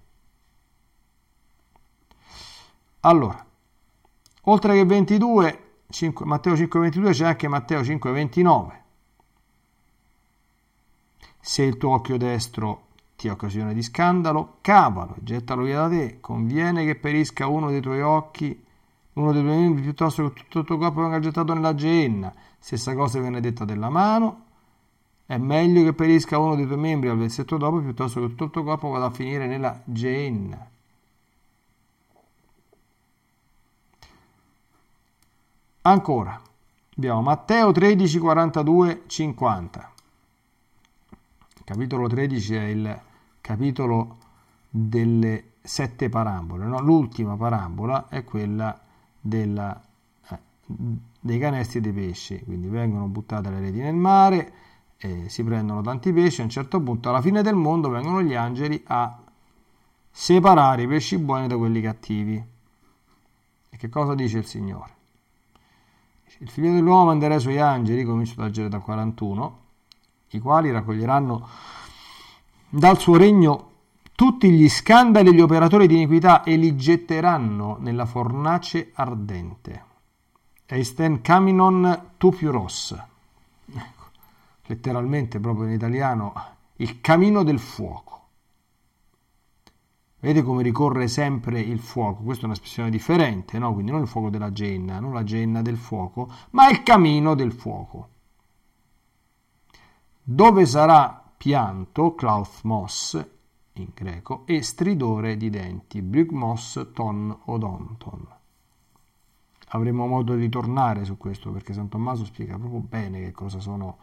A: Allora, oltre che 22, 5, Matteo 5,22 c'è anche Matteo 5,29. Se il tuo occhio destro ti occasione di scandalo, cavalo, gettalo via da te, conviene che perisca uno dei tuoi occhi uno dei due membri piuttosto che tutto il tuo corpo venga gettato nella genna. Stessa cosa viene detta della mano. È meglio che perisca uno dei tuoi membri al versetto dopo piuttosto che tutto il tuo corpo vada a finire nella genna. Ancora, abbiamo Matteo 13, 42, 50. Il capitolo 13 è il capitolo delle sette parabole. No? L'ultima parabola è quella della, eh, dei canestri dei pesci, quindi vengono buttate le reti nel mare, eh, si prendono tanti pesci, a un certo punto alla fine del mondo vengono gli angeli a separare i pesci buoni da quelli cattivi. E che cosa dice il Signore? Il figlio dell'uomo manderà i suoi angeli, comincio dal 41, i quali raccoglieranno dal suo regno tutti gli scandali degli operatori di iniquità e li getteranno nella fornace ardente. Eisten caminon tupiuros. Ecco, letteralmente proprio in italiano, il camino del fuoco. Vedete come ricorre sempre il fuoco? Questa è un'espressione differente, no? Quindi non il fuoco della genna, non la genna del fuoco, ma il camino del fuoco. Dove sarà pianto, klauthmos in greco, e stridore di denti, brygmos ton odonton. Avremo modo di tornare su questo perché San Tommaso spiega proprio bene che cosa sono,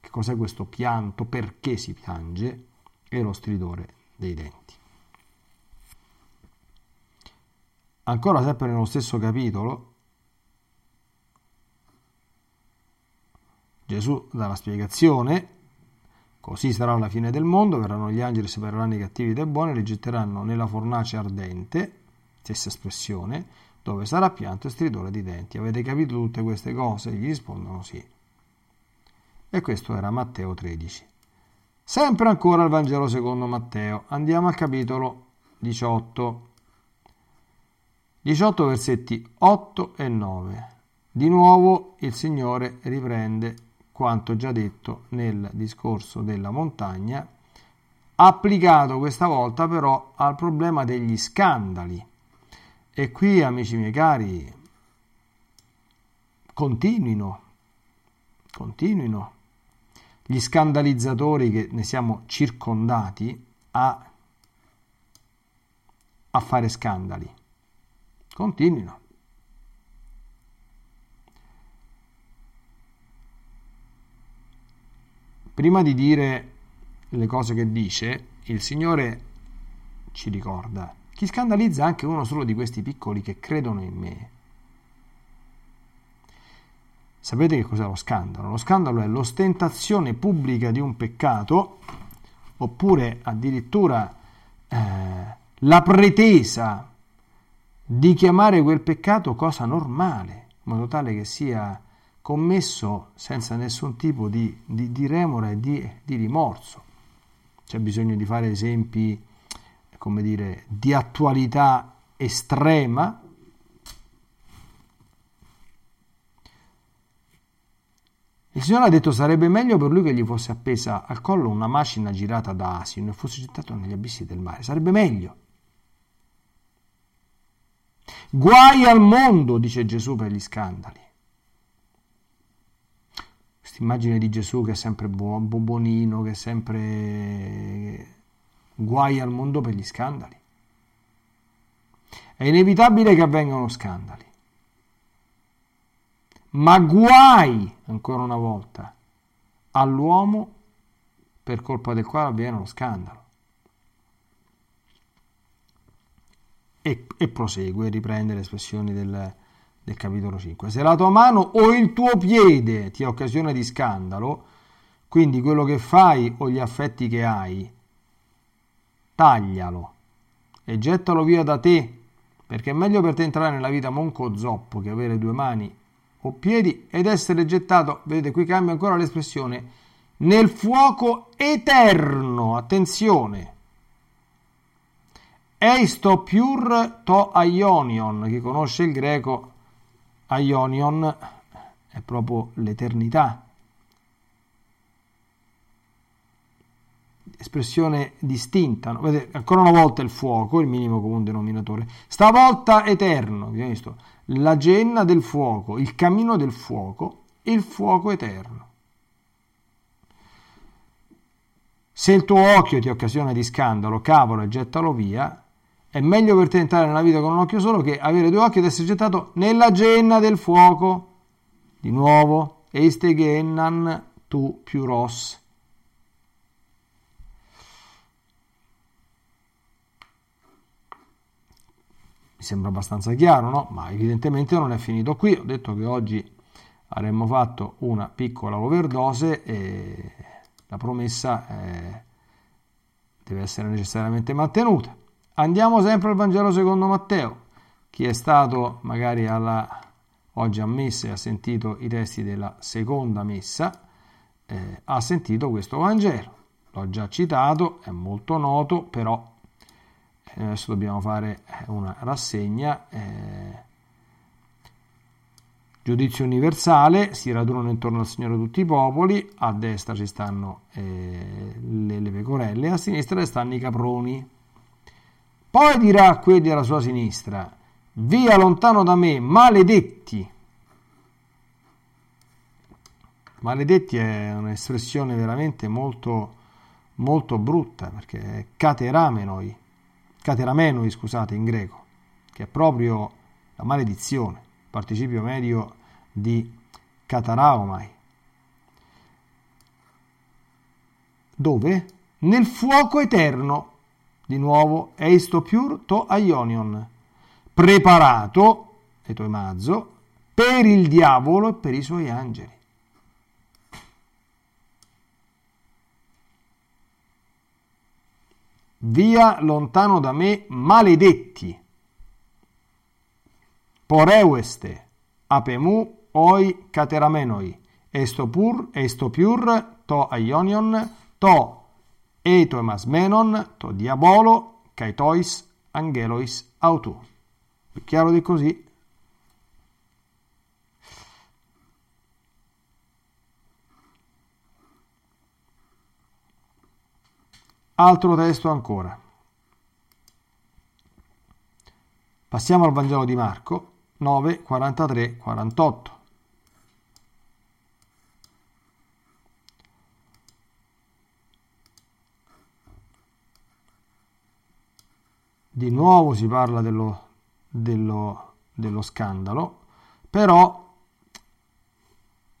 A: che cos'è questo pianto, perché si piange e lo stridore dei denti. Ancora sempre nello stesso capitolo, Gesù dà la spiegazione, così sarà la fine del mondo, verranno gli angeli, separeranno i cattivi dai buoni, li getteranno nella fornace ardente, stessa espressione, dove sarà pianto e stridore di denti. Avete capito tutte queste cose? Gli rispondono sì. E questo era Matteo 13. Sempre ancora il Vangelo secondo Matteo. Andiamo al capitolo 18. 18 versetti 8 e 9. Di nuovo il Signore riprende quanto già detto nel discorso della montagna, applicato questa volta però al problema degli scandali. E qui, amici miei cari, continuino, continuino gli scandalizzatori che ne siamo circondati a, a fare scandali. Continuino. Prima di dire le cose che dice, il Signore ci ricorda, chi scandalizza anche uno solo di questi piccoli che credono in me. Sapete che cos'è lo scandalo? Lo scandalo è l'ostentazione pubblica di un peccato, oppure addirittura eh, la pretesa di chiamare quel peccato cosa normale, in modo tale che sia commesso senza nessun tipo di, di, di remora e di, di, rimorso. C'è bisogno di fare esempi, come dire, di attualità estrema. Il Signore ha detto sarebbe meglio per lui che gli fosse appesa al collo una macina girata da asino e fosse gettato negli abissi del mare. Sarebbe meglio. Guai al mondo, dice Gesù per gli scandali. Immagine di Gesù che è sempre buon, buonino, che è sempre guai al mondo per gli scandali. È inevitabile che avvengano scandali. Ma guai, ancora una volta, all'uomo per colpa del quale avviene lo scandalo. e, e prosegue, riprende le espressioni del, del capitolo 5. Se la tua mano o il tuo piede ti è occasione di scandalo, quindi quello che fai o gli affetti che hai, taglialo e gettalo via da te, perché è meglio per te entrare nella vita monco zoppo che avere due mani o piedi ed essere gettato, vedete qui cambia ancora l'espressione, nel fuoco eterno, attenzione, Eisto pur to aionion, chi conosce il greco, aionion è proprio l'eternità. Espressione distinta, no? Vedete, ancora una volta il fuoco, il minimo comune denominatore, stavolta eterno, la genna del fuoco, il cammino del fuoco, il fuoco eterno. Se il tuo occhio ti occasiona di scandalo, cavolo e gettalo via, è meglio per te entrare nella vita con un occhio solo che avere due occhi ed essere gettato nella genna del fuoco. Di nuovo, este gennan tu più ros. Mi sembra abbastanza chiaro, no? Ma evidentemente non è finito qui. Ho detto che oggi avremmo fatto una piccola overdose e la promessa è... deve essere necessariamente mantenuta. Andiamo sempre al Vangelo secondo Matteo. Chi è stato magari alla, oggi a messa e ha sentito i testi della seconda messa, eh, ha sentito questo Vangelo. L'ho già citato, è molto noto, però eh, adesso dobbiamo fare una rassegna. Eh, Giudizio universale, si radunano intorno al Signore tutti i popoli, a destra ci stanno eh, le, le, pecorelle, a sinistra stanno i caproni. Poi dirà a quelli alla sua sinistra, via lontano da me, maledetti. Maledetti è un'espressione veramente molto, molto brutta, perché è cateramenoi, cateramenoi scusate, in greco, che è proprio la maledizione, participio medio di Cataraomai. Dove? Nel fuoco eterno, di nuovo, eisto pur to aionion, preparato, e to mazzo, per il diavolo e per i suoi angeli. Via lontano da me, maledetti. Poreueste, apemu oi cateramenoi, esto pur, esto pur, to aionion, to etoemasmenon, to diabolo, caetois, angelois, autu. Più chiaro di così? Altro testo ancora. Passiamo al Vangelo di Marco 9, 43, 48. Di nuovo si parla dello, dello, dello scandalo, però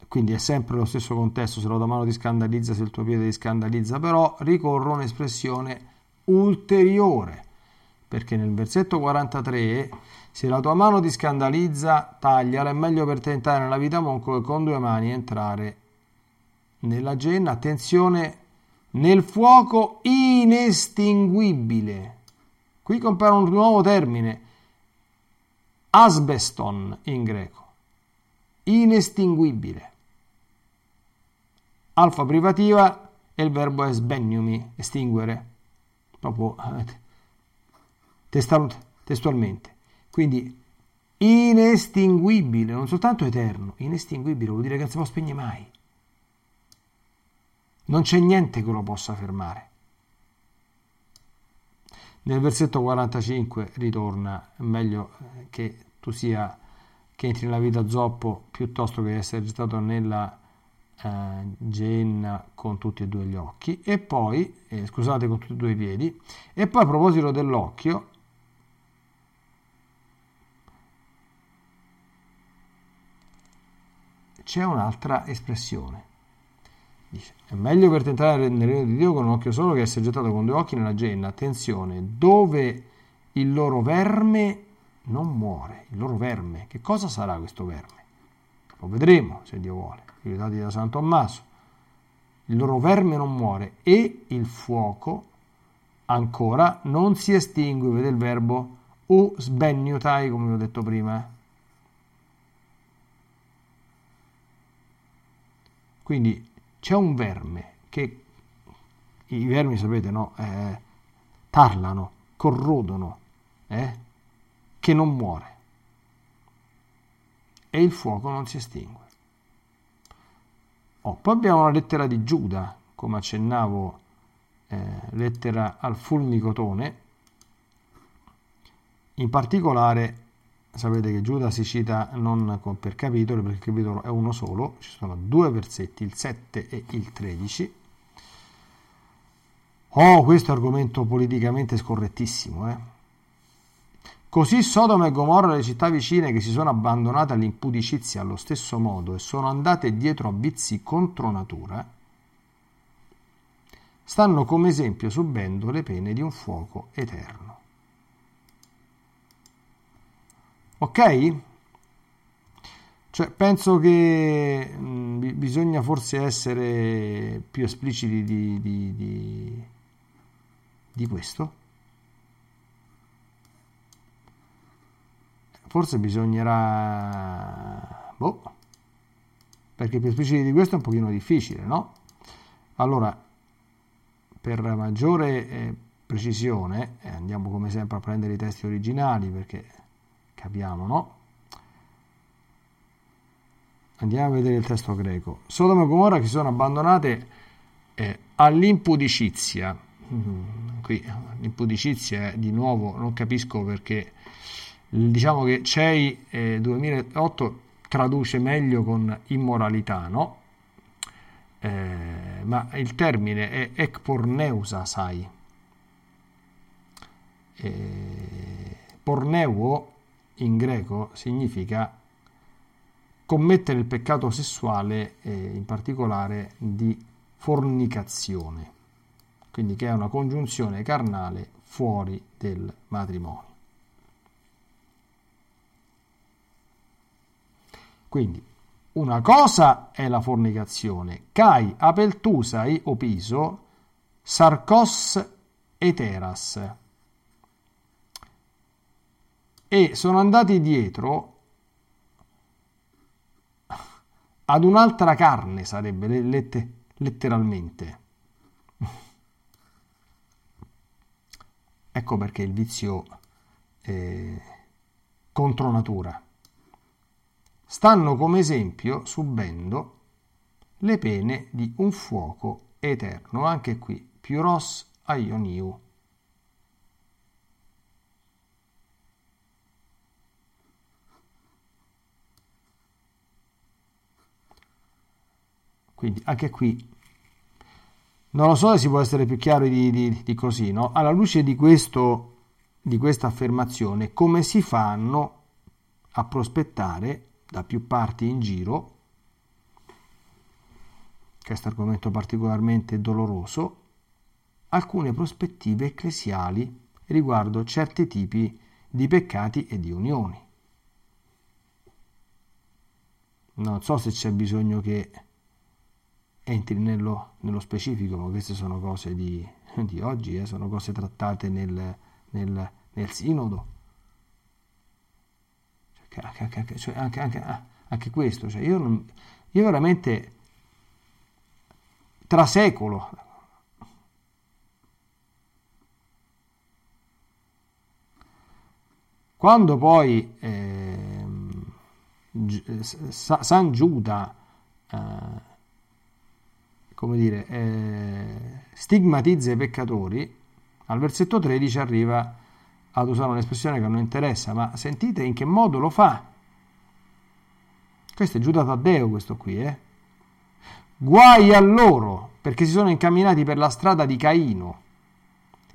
A: quindi è sempre lo stesso contesto, se la tua mano ti scandalizza, se il tuo piede ti scandalizza, però ricorro un'espressione ulteriore, perché nel versetto 43, se la tua mano ti scandalizza, tagliala, è meglio per te entrare nella vita monco che con due mani entrare nella genna, attenzione, nel fuoco inestinguibile Qui compare un nuovo termine, asbeston in greco, inestinguibile. Alfa privativa e il verbo è sbeniumi, estinguere, proprio eh, testualmente. Quindi inestinguibile, non soltanto eterno, inestinguibile vuol dire che non si può spegnere mai. Non c'è niente che lo possa fermare. Nel versetto 45 ritorna, meglio che tu sia che entri nella vita zoppo piuttosto che essere gettato nella eh, genna con tutti e due gli occhi e poi, eh, scusate, con tutti e due i piedi, e poi a proposito dell'occhio, c'è un'altra espressione. Dice, è meglio per tentare nel regno di Dio con un occhio solo che essere gettato con due occhi nella genna. Attenzione, dove il loro verme non muore. Il loro verme, che cosa sarà questo verme? Lo vedremo, se Dio vuole, aiutati da San Tommaso. Il loro verme non muore e il fuoco ancora non si estingue, vede il verbo u sbenniutai, come vi ho detto prima. Quindi c'è un verme che i vermi sapete no eh, parlano corrodono eh, che non muore. E il fuoco non si estingue. Oh, poi abbiamo la lettera di Giuda come accennavo eh, lettera al fulmicotone. In particolare sapete che Giuda si cita non per capitolo, perché il capitolo è uno solo, ci sono due versetti, il 7 e il 13. Oh, questo argomento politicamente scorrettissimo, eh? Così Sodoma e Gomorra, le città vicine che si sono abbandonate all'impudicizia allo stesso modo e sono andate dietro a vizi contro natura, stanno come esempio subendo le pene di un fuoco eterno. Ok? Cioè, penso che mh, bisogna forse essere più espliciti di, di, di, di questo. Forse bisognerà... Boh, perché più espliciti di questo è un pochino difficile, no? Allora, per maggiore eh, precisione, eh, andiamo come sempre a prendere i testi originali perché capiamo, no? Andiamo a vedere il testo greco. Sodoma e Gomorra che sono abbandonate eh, all'impudicizia. Mm, qui l'impudicizia di nuovo non capisco perché diciamo che CEI eh, 2008 traduce meglio con immoralità, no? Eh, ma il termine è ekporneusa, sai. Eh, porneuo in greco significa commettere il peccato sessuale, eh, in particolare di fornicazione, quindi che è una congiunzione carnale fuori del matrimonio. Quindi una cosa è la fornicazione, kai apeltusai opiso sarcos eteras. E sono andati dietro ad un'altra carne sarebbe lette, letteralmente. ecco perché il vizio è contro natura. Stanno come esempio subendo le pene di un fuoco eterno, anche qui, piuros aioniu. Quindi anche qui non lo so se si può essere più chiaro di, di, di così, no? Alla luce di, questo, di questa affermazione, come si fanno a prospettare da più parti in giro questo argomento particolarmente doloroso, alcune prospettive ecclesiali riguardo certi tipi di peccati e di unioni. Non so se c'è bisogno che entri nello, nello specifico, ma queste sono cose di, di oggi, eh, sono cose trattate nel, nel, nel sinodo. Cioè, anche, cioè, anche, anche, ah, anche, questo, cioè io, non, io veramente trasecolo quando poi eh, San Giuda eh, come dire, eh, stigmatizza i peccatori, al versetto 13 arriva ad usare un'espressione che non interessa, ma sentite in che modo lo fa. Questo è Giuda Taddeo, questo qui, eh? Guai a loro, perché si sono incamminati per la strada di Caino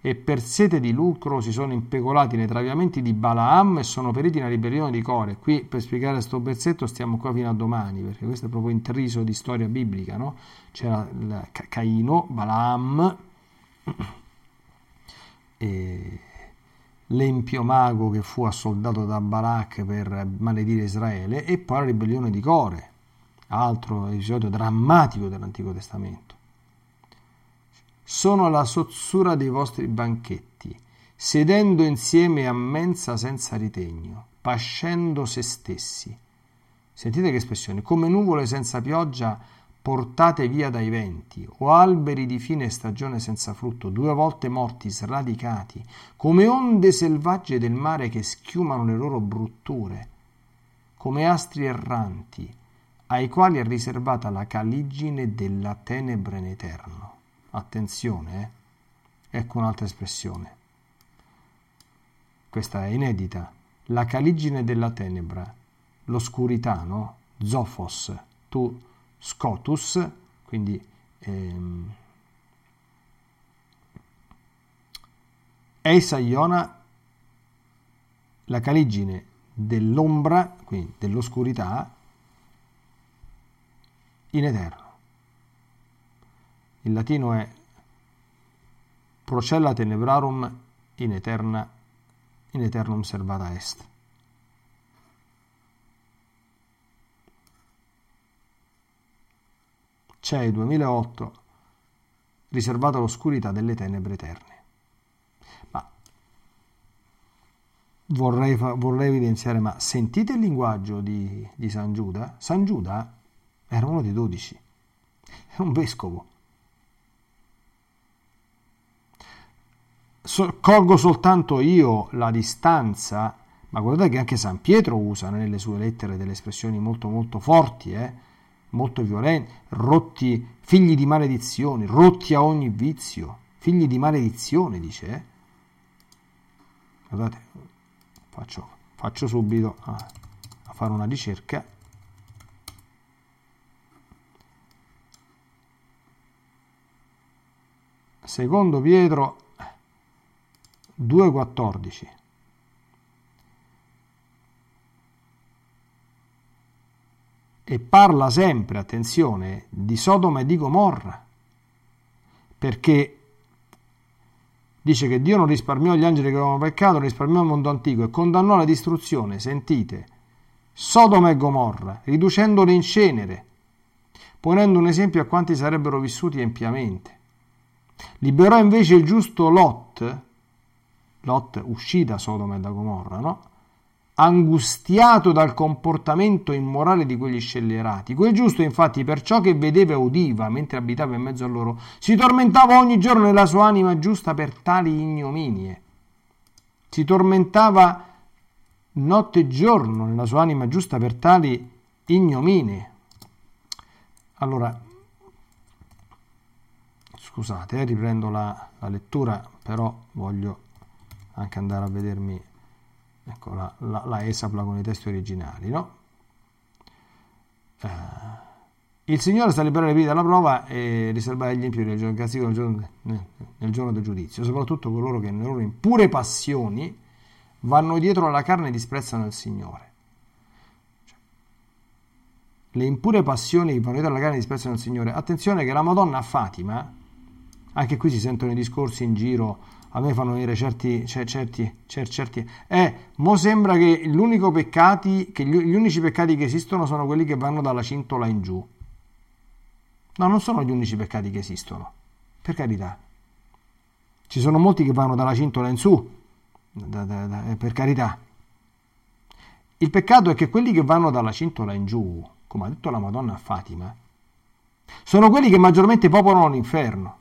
A: e per sete di lucro si sono impecolati nei traviamenti di Balaam e sono periti nella ribellione di Core. Qui per spiegare questo pezzetto stiamo qua fino a domani, perché questo è proprio intriso di storia biblica, no? C'era Caino, Balaam, l'empio mago che fu assoldato da Balak per maledire Israele e poi la ribellione di Core, altro episodio drammatico dell'Antico Testamento sono la sozzura dei vostri banchetti, sedendo insieme a mensa senza ritegno, pascendo se stessi. Sentite che espressione, come nuvole senza pioggia portate via dai venti, o alberi di fine stagione senza frutto, due volte morti, sradicati, come onde selvagge del mare che schiumano le loro brutture, come astri erranti, ai quali è riservata la caligine della tenebra in eterno attenzione, eh? ecco un'altra espressione. Questa è inedita. La caligine della tenebra, l'oscurità, no? Zophos, tu scotus, quindi ehm, Eisa Iona, la caligine dell'ombra, quindi dell'oscurità, in eterno. In latino è procella tenebrarum in, eterna, in eternum servata est. C'è il 2008 riservato all'oscurità delle tenebre eterne. Ma vorrei, vorrei evidenziare, ma sentite il linguaggio di, di San Giuda? San Giuda era uno dei dodici, era un vescovo, So, colgo soltanto io la distanza, ma guardate che anche San Pietro usa nelle sue lettere delle espressioni molto molto forti, eh? molto violenti, rotti, figli di maledizione, rotti a ogni vizio, figli di maledizione, dice. Eh? Guardate, faccio, faccio subito a, a fare una ricerca. Secondo Pietro 2,14. E parla sempre, attenzione, di Sodoma e di Gomorra, perché dice che Dio non risparmiò gli angeli che avevano peccato, risparmiò il mondo antico e condannò la distruzione, sentite, Sodoma e Gomorra, riducendole in cenere, ponendo un esempio a quanti sarebbero vissuti empiamente. Liberò invece il giusto Lot, Lot uscì da Sodoma e da Gomorra, no? angustiato dal comportamento immorale di quegli scellerati. Quel giusto, infatti, per ciò che vedeva e udiva mentre abitava in mezzo a loro, si tormentava ogni giorno nella sua anima giusta per tali ignominie. Si tormentava notte e giorno nella sua anima giusta per tali ignominie. Allora, scusate, eh, riprendo la, la lettura, però voglio anche andare a vedermi ecco, la, la, la ESAPLA con i testi originali, no? Eh, il Signore sta liberare i vivi dalla prova e riservare gli impuri nel giorno, nel nel giorno del giudizio, soprattutto coloro che nelle loro impure passioni vanno dietro alla carne e disprezzano il Signore. Cioè, le impure passioni vanno dietro alla carne e disprezzano il Signore. Attenzione che la Madonna Fatima, anche qui si sentono i discorsi in giro a me fanno venire certi, certi, certi, certi eh, mo sembra che peccati, che gli, gli unici peccati che esistono sono quelli che vanno dalla cintola in giù. No, non sono gli unici peccati che esistono, per carità. Ci sono molti che vanno dalla cintola in su, da, da, da, eh, per carità. Il peccato è che quelli che vanno dalla cintola in giù, come ha detto la Madonna a Fatima, sono quelli che maggiormente popolano l'inferno.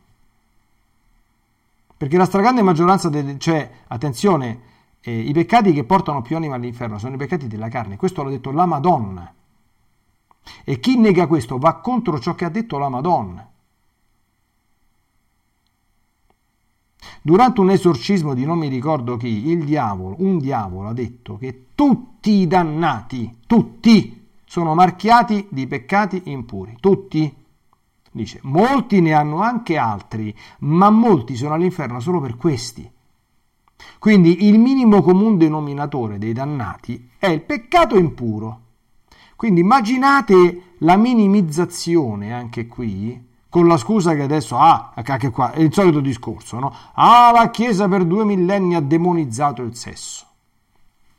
A: Perché la stragrande maggioranza, delle, cioè, attenzione, eh, i peccati che portano più anima all'inferno sono i peccati della carne. Questo l'ha detto la Madonna. E chi nega questo va contro ciò che ha detto la Madonna. Durante un esorcismo di non mi ricordo chi, il diavolo, un diavolo ha detto che tutti i dannati, tutti, sono marchiati di peccati impuri, tutti. Dice, molti ne hanno anche altri, ma molti sono all'inferno solo per questi. Quindi il minimo comune denominatore dei dannati è il peccato impuro. Quindi immaginate la minimizzazione anche qui, con la scusa che adesso, ah, anche qua, è il solito discorso, no? Ah, la Chiesa per due millenni ha demonizzato il sesso.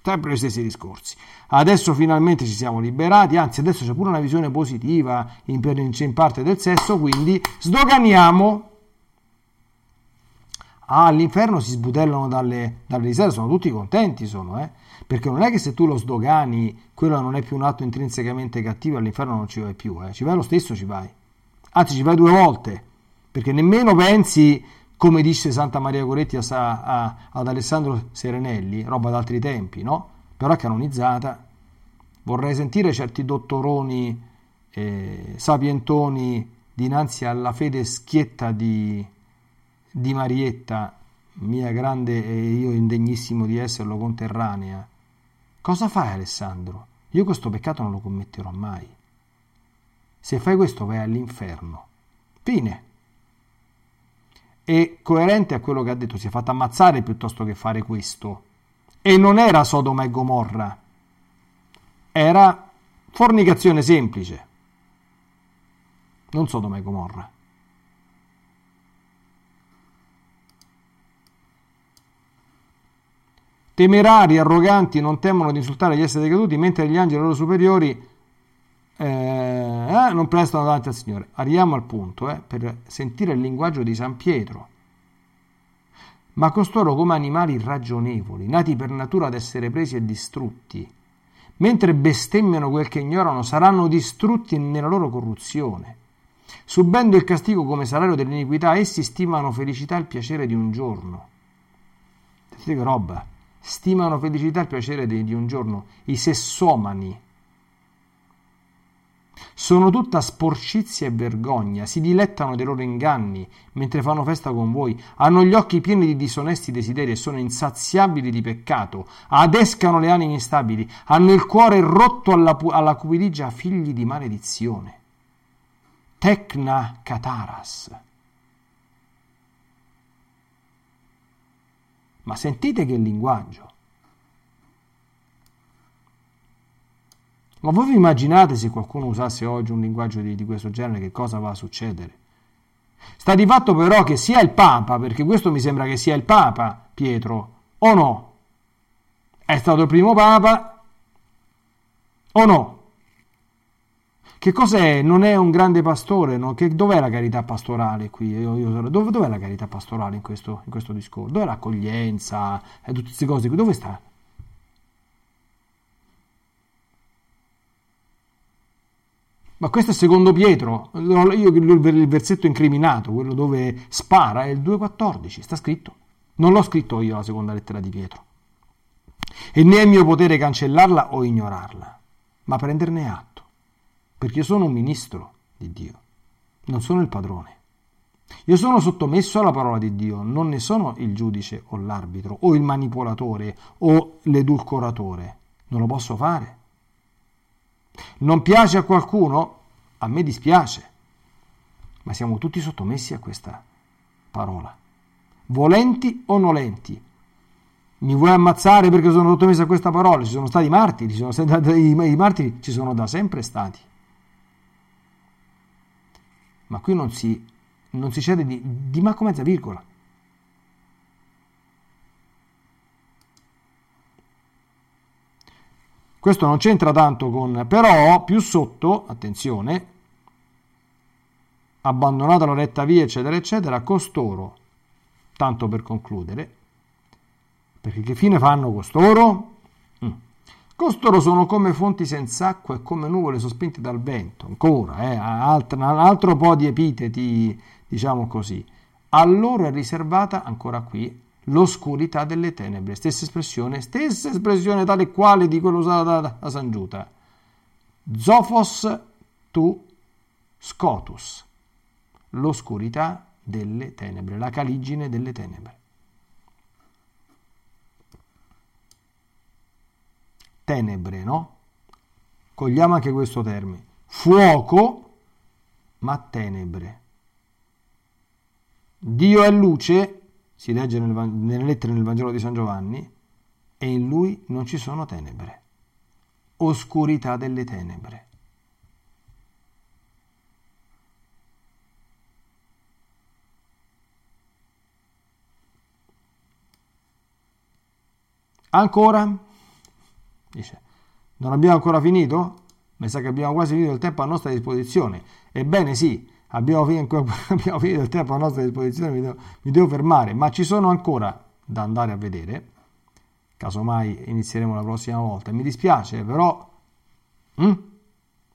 A: Sempre gli stessi discorsi. Adesso finalmente ci siamo liberati, anzi adesso c'è pure una visione positiva in, in parte del sesso, quindi sdoganiamo. Ah, all'inferno si sbudellano dalle, dalle riserve, sono tutti contenti, sono, eh? Perché non è che se tu lo sdogani, quello non è più un atto intrinsecamente cattivo, all'inferno non ci vai più, eh? Ci vai lo stesso, ci vai. Anzi, ci vai due volte, perché nemmeno pensi come dice Santa Maria Coretti a, a, ad Alessandro Serenelli, roba d'altri tempi, no? però è canonizzata. Vorrei sentire certi dottoroni eh, sapientoni dinanzi alla fede schietta di, di Marietta, mia grande e io indegnissimo di esserlo conterranea. Cosa fai Alessandro? Io questo peccato non lo commetterò mai. Se fai questo vai all'inferno. Fine. È coerente a quello che ha detto, si è fatto ammazzare piuttosto che fare questo. E non era Sodoma e Gomorra, era fornicazione semplice, non Sodoma e Gomorra. Temerari, arroganti, non temono di insultare gli esseri caduti, mentre gli angeli loro superiori eh, eh, non prestano davanti al Signore. Arriviamo al punto, eh, per sentire il linguaggio di San Pietro. Ma costoro come animali irragionevoli, nati per natura ad essere presi e distrutti, mentre bestemmiano quel che ignorano, saranno distrutti nella loro corruzione. Subendo il castigo come salario dell'iniquità, essi stimano felicità il piacere di un giorno. Sentite che roba! Stimano felicità il piacere di, di un giorno. I sessomani sono tutta sporcizia e vergogna, si dilettano dei loro inganni mentre fanno festa con voi, hanno gli occhi pieni di disonesti desideri e sono insaziabili di peccato, adescano le anime instabili, hanno il cuore rotto alla, alla cupidigia, figli di maledizione. Tecna Cataras. Ma sentite che linguaggio. Ma voi vi immaginate se qualcuno usasse oggi un linguaggio di, di questo genere che cosa va a succedere? Sta di fatto però che sia il Papa, perché questo mi sembra che sia il Papa, Pietro, o no? È stato il primo Papa o no? Che cos'è? Non è un grande pastore? No? Che, dov'è la carità pastorale qui? Io, io, dov'è la carità pastorale in questo, in questo discorso? Dov'è l'accoglienza? E tutte queste cose qui? Dove sta? Ma questo è secondo Pietro, io il versetto incriminato, quello dove spara, è il 2,14, sta scritto. Non l'ho scritto io la seconda lettera di Pietro. E né è mio potere cancellarla o ignorarla, ma prenderne atto, perché io sono un ministro di Dio, non sono il padrone. Io sono sottomesso alla parola di Dio, non ne sono il giudice o l'arbitro o il manipolatore o l'edulcoratore. Non lo posso fare. Non piace a qualcuno? A me dispiace, ma siamo tutti sottomessi a questa parola. Volenti o nolenti. Mi vuoi ammazzare perché sono sottomesso a questa parola? Ci sono stati martiri, sono stati, i, martiri ci sono da sempre stati. Ma qui non si, non si cede di, di manco mezza virgola. Questo non c'entra tanto con, però più sotto, attenzione, abbandonata la retta via, eccetera, eccetera, costoro, tanto per concludere, perché che fine fanno costoro? Mm. Costoro sono come fonti senza acqua e come nuvole sospinte dal vento, ancora, eh, alt- un altro po' di epiteti, diciamo così. A loro è riservata, ancora qui, l'oscurità delle tenebre. Stessa espressione, stessa espressione tale quale di quello usato da, da San Giuda. Zophos tu scotus, l'oscurità delle tenebre, la caligine delle tenebre. Tenebre, no? Cogliamo anche questo termine. Fuoco, ma tenebre. Dio è luce, si legge nel, nelle lettere nel Vangelo di San Giovanni, e in lui non ci sono tenebre, oscurità delle tenebre. Ancora? Dice, non abbiamo ancora finito? Mi sa che abbiamo quasi finito il tempo a nostra disposizione. Ebbene sì, abbiamo finito, <laughs> abbiamo finito il tempo a nostra disposizione, mi devo, mi devo, fermare, ma ci sono ancora da andare a vedere, casomai inizieremo la prossima volta. Mi dispiace, però hm?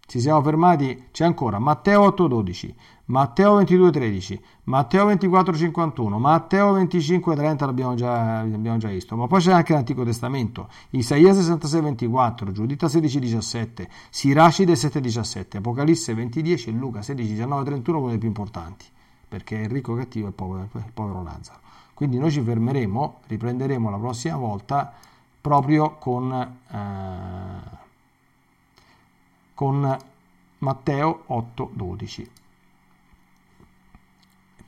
A: Ci siamo fermati, c'è ancora Matteo 8:12, Matteo 22:13, Matteo 24:51, Matteo 25:30 l'abbiamo già, l'abbiamo già visto, ma poi c'è anche l'Antico Testamento, Isaia 66:24, Giuditta 16:17, Siracide 7:17, Apocalisse 20:10 e Luca 16:19-31 come le più importanti, perché è ricco cattivo e il povero, il povero Lazzaro. Quindi noi ci fermeremo, riprenderemo la prossima volta proprio con, eh, con Matteo 8:12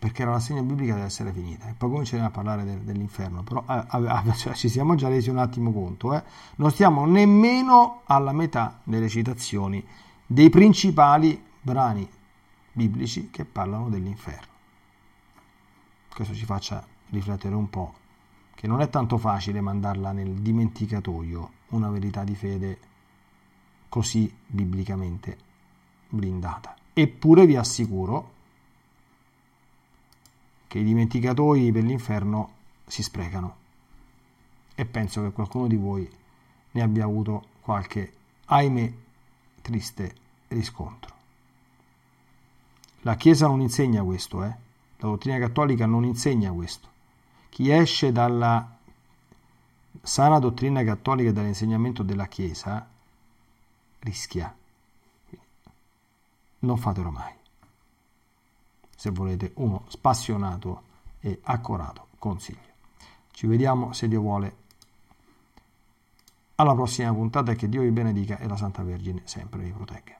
A: perché la segna biblica deve essere finita. E poi cominceremo a parlare del, dell'inferno però eh, eh, cioè, ci siamo già resi un attimo conto eh? non stiamo nemmeno alla metà delle citazioni dei principali brani biblici che parlano dell'inferno. Questo ci faccia riflettere un po' che non è tanto facile mandarla nel dimenticatoio una verità di fede così biblicamente blindata. Eppure vi assicuro che i dimenticatoi per l'inferno si sprecano e penso che qualcuno di voi ne abbia avuto qualche, ahimè, triste riscontro. La Chiesa non insegna questo, eh? la dottrina cattolica non insegna questo. Chi esce dalla sana dottrina cattolica e dall'insegnamento della Chiesa rischia. Non fatelo mai. Se volete uno spassionato e accorato consiglio. Ci vediamo, se Dio vuole, alla prossima puntata che Dio vi benedica e la Santa Vergine sempre vi protegga.